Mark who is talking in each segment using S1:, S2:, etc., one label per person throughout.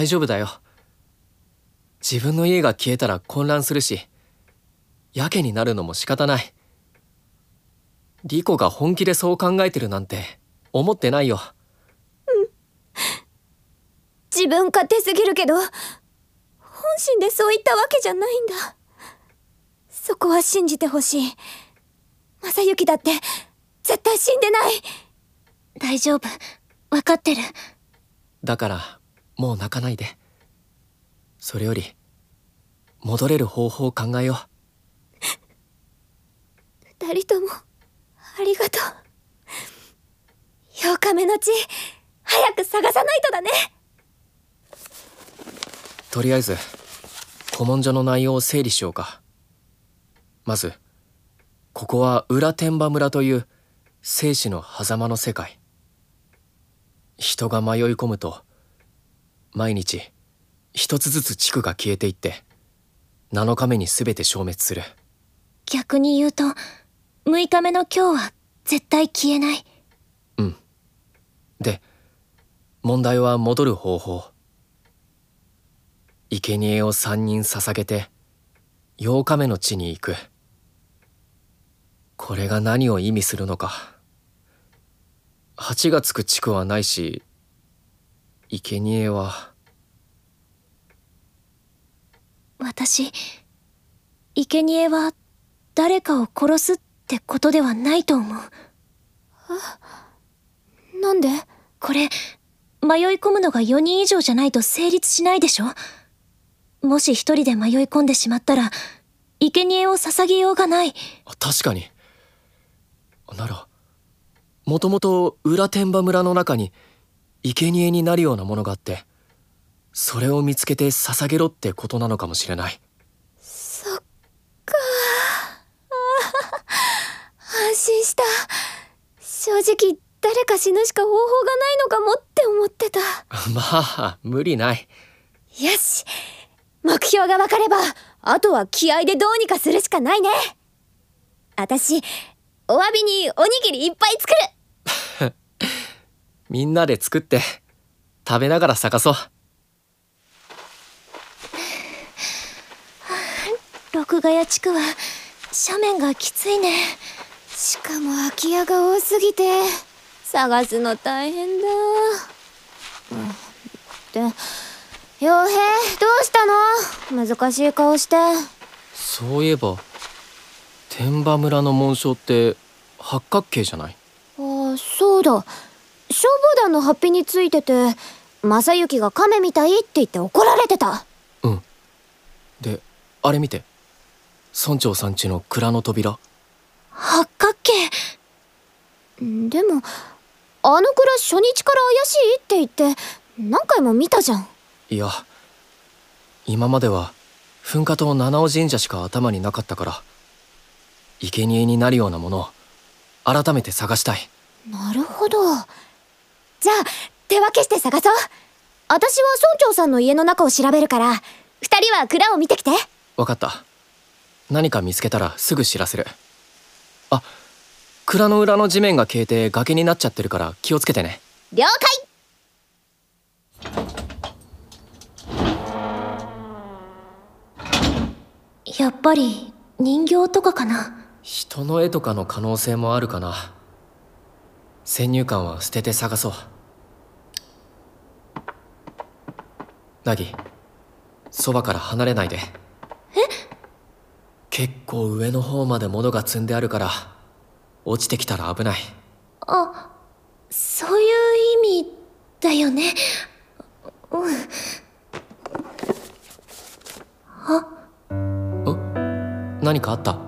S1: 大丈夫だよ。自分の家が消えたら混乱するしやけになるのも仕方ない。リコが本気でそう考えてるなんて思ってないよ。
S2: 自分勝手すぎるけど本心でそう言ったわけじゃないんだ。そこは信じてほしい。正幸だって絶対死んでない。
S3: 大丈夫。分かってる。
S1: だからもう泣かないで。それより戻れる方法を考えよ
S2: う。二人ともありがとう。8日目の地早く探さないとだね。
S1: とりあえず古文書の内容を整理しようか。まずここは裏天馬村という生死の狭間の世界。人が迷い込むと毎日一つずつ地区が消えていって7日目に全て消滅する。
S3: 逆に言うと6日目の今日は絶対消えない。
S1: うん。で問題は戻る方法。生贄を3人捧げて8日目の地に行く。これが何を意味するのか。8がつく地区はないし生贄は。
S3: 私生贄は誰かを殺すってことではないと思う。
S2: なんで？
S3: これ迷い込むのが4人以上じゃないと成立しないでしょ？もし一人で迷い込んでしまったら生贄を捧げようがない。
S1: 確かに。ならもともと裏天馬村の中に生贄になるようなものがあってそれを見つけて捧げろってことなのかもしれない。
S2: そっか。安心した。正直誰か死ぬしか方法がないのかもって思ってた。
S1: まあ無理ない。
S2: よし。目標が分かればあとは気合でどうにかするしかないね。私お詫びにおにぎりいっぱい作
S1: るみんなで作って食べながら探そう。
S3: 六ヶ谷地区は斜面がきついね。
S2: しかも空き家が多すぎて探すの大変だ、うん、で傭兵どうしたの？難しい顔して。
S1: そういえば天馬村の紋章って八角形じゃない？
S2: ああそうだ消防団のハッピについてて正幸が亀みたいって言って怒られてた。
S1: うん。であれ見て。村長さんちの蔵の扉。
S3: 八角形。
S2: でもあの蔵初日から怪しいって言って何回も見たじゃん。
S1: いや今までは噴火と七尾神社しか頭になかったから生贄になるようなものを改めて探したい。
S2: なるほどじゃあ手分けして探そう。私は村長さんの家の中を調べるから。二人は蔵を見てきて。
S1: 分かった。何か見つけたらすぐ知らせる。あ蔵の裏の地面が消えて崖になっちゃってるから気をつけてね。
S2: 了
S3: 解。やっぱり人形とかかな。
S1: 人の絵とかの可能性もあるかな先入観は捨てて探そう。ナギそばから離れないで。
S3: え？
S1: 結構上の方まで物が積んであるから落ちてきたら危ない。
S3: あそういう意味だよね。うん。
S1: あ？何かあった？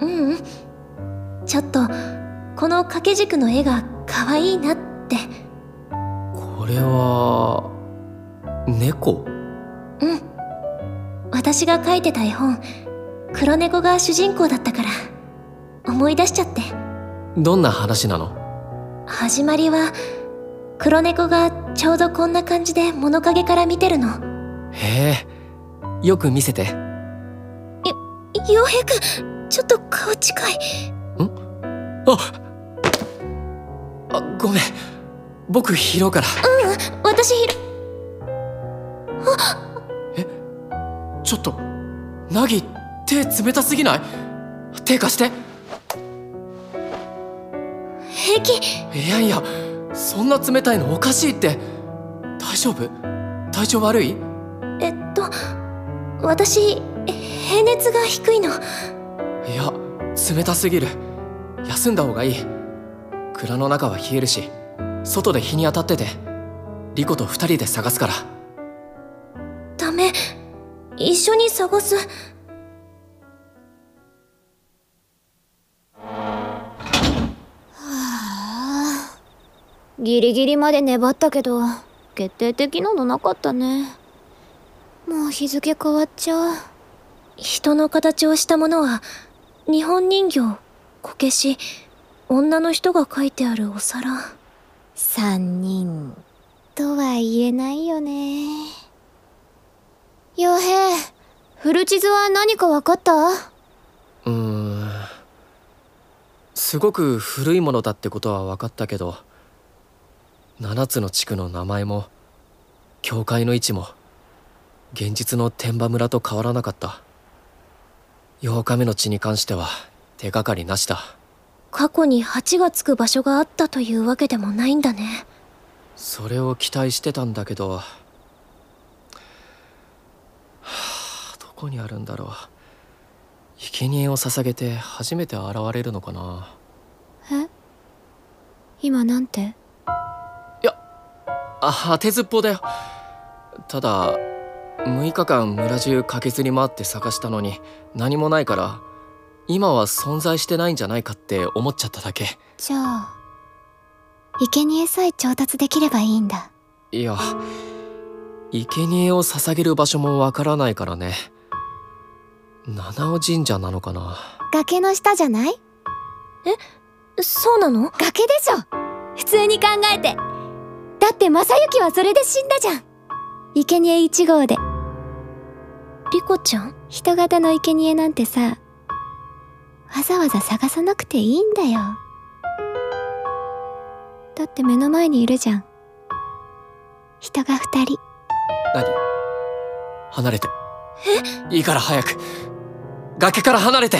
S3: ううん。ちょっとこの掛け軸の絵が可愛いなって。
S1: これは猫？
S3: うん。私が描いてた絵本。黒猫が主人公だったから。思い出しちゃって。
S1: どんな話なの？
S3: 始まりは黒猫がちょうどこんな感じで物陰から見てるの。
S1: へえ。よく見せて。よ
S3: 傭兵くんちょっと顔近い。
S1: ん？ああごめん。僕拾うから。
S3: うん私拾え
S1: ちょっとナギ手冷たすぎない？手貸して。
S3: 平気。
S1: いやいやそんな冷たいのおかしいって。大丈夫？体調悪い？
S3: えっと私平熱が低いの。
S1: いや冷たすぎる。休んだ方がいい。蔵の中は冷えるし外で日に当たっててリコと二人で探すから。
S3: ダメ。一緒に探す。
S2: ギリギリまで粘ったけど決定的なのなかったね。もう日付変わっちゃう。
S3: 人の形をしたものは日本人形こけし。女の人が描いてあるお皿。
S2: 三人。とは言えないよね。傭兵フル地図は何か分かった？
S1: うーん。すごく古いものだってことは分かったけど7つの地区の名前も教会の位置も現実の天馬村と変わらなかった。8日目の地に関しては手がかりなしだ
S3: 過去に8がつく場所があったというわけでもないんだね。
S1: それを期待してたんだけど。はあどこにあるんだろう。生贄を捧げて初めて現れるのかな。
S2: え？今なんて？
S1: あ当てずっぽうだよただ6日間村中駆けずり回って探したのに何もないから今は存在してないんじゃないかって思っちゃっただけ。
S2: じゃあ生贄さえ調達できればいいんだ。
S1: いや生贄を捧げる場所もわからないからね。七尾神社なのかな？
S2: 崖の下じゃない？
S3: そうなの？
S2: 崖でしょ。普通に考えて。だって正幸はそれで死んだじゃん。生贄1号で。
S3: リコちゃん？
S2: 人型の生贄なんてさわざわざ探さなくていいんだよ。だって目の前にいるじゃん。人が2人。
S1: 何？離れて。えいいから早く。崖から離れて。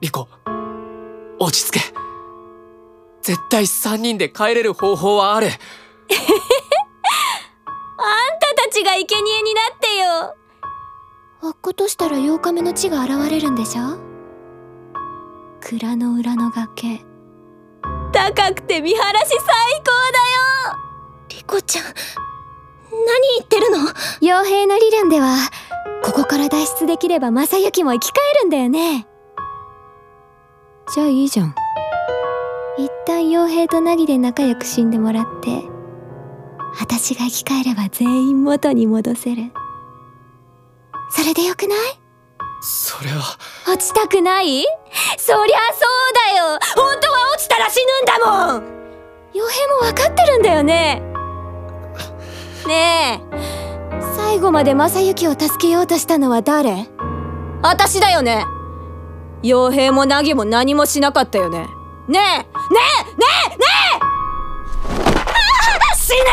S1: リコ落ち着け。絶対3人で帰れる方法はある。
S2: あんたたちが生贄になってよ落っことしたら8日目の地が現れるんでしょ？蔵の裏の崖。高くて見晴らし最高だよ！
S3: リコちゃん何言ってるの？
S2: 傭兵の理論ではここから脱出できれば正幸も生き返るんだよね。じゃあいいじゃん。一旦傭兵と凪で仲良く死んでもらって私が生き返れば全員元に戻せるそれでよくない？
S1: それは。
S2: 落ちたくない？そりゃそうだよ。本当は落ちたら死ぬんだもん。傭兵も分かってるんだよね。ねえ。最後まで正幸を助けようとしたのは誰？私だよね。傭兵も凪も何もしなかったよね。ねえ。ねえ。ねえ。ねえ。死ねよ。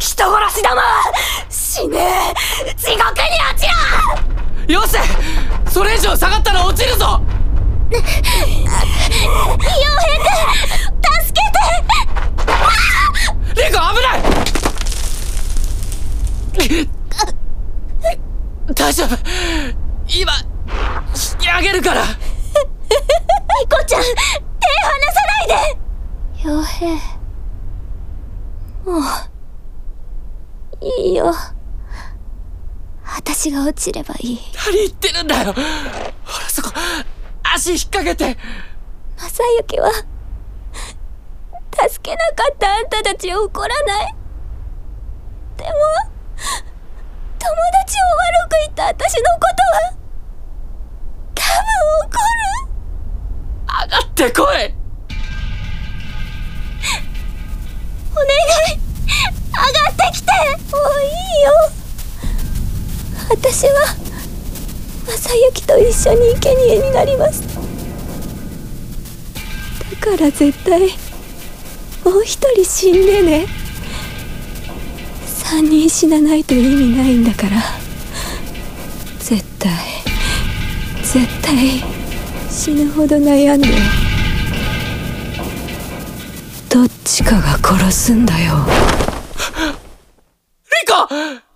S2: 人殺しども死ね。地獄に落ちろ。
S1: よせ。それ以上下がったら落ちるぞ。
S3: 傭兵くん助けて。
S1: リコ危ない。大丈夫。今引き上げるから。
S3: リコちゃん手離さないで。
S2: 傭兵。もういいよ私が落ちればいい。
S1: 何言ってるんだよ。ほらそこ足引っ掛けて。
S2: 正幸は助けなかったあんたたちを怒らない。でも友達を悪く言った私のことは多分怒る。
S1: 上がってこい。
S2: お願い。上がってきて私は正幸と一緒に生贄になります。だから絶対もう一人死んでね。3人死なないと意味ないんだから。絶対絶対死ぬほど悩んでどっちかが殺すんだよ。
S1: リカ！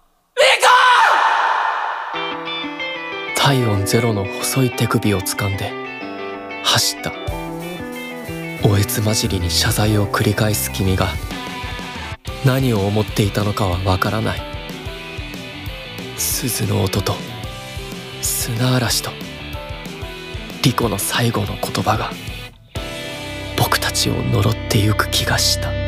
S1: 体温ゼロの細い手首を掴んで走った。おえつ混じりに謝罪を繰り返す君が何を思っていたのかはわからない。鈴の音と砂嵐とリコの最後の言葉が僕たちを呪ってゆく気がした。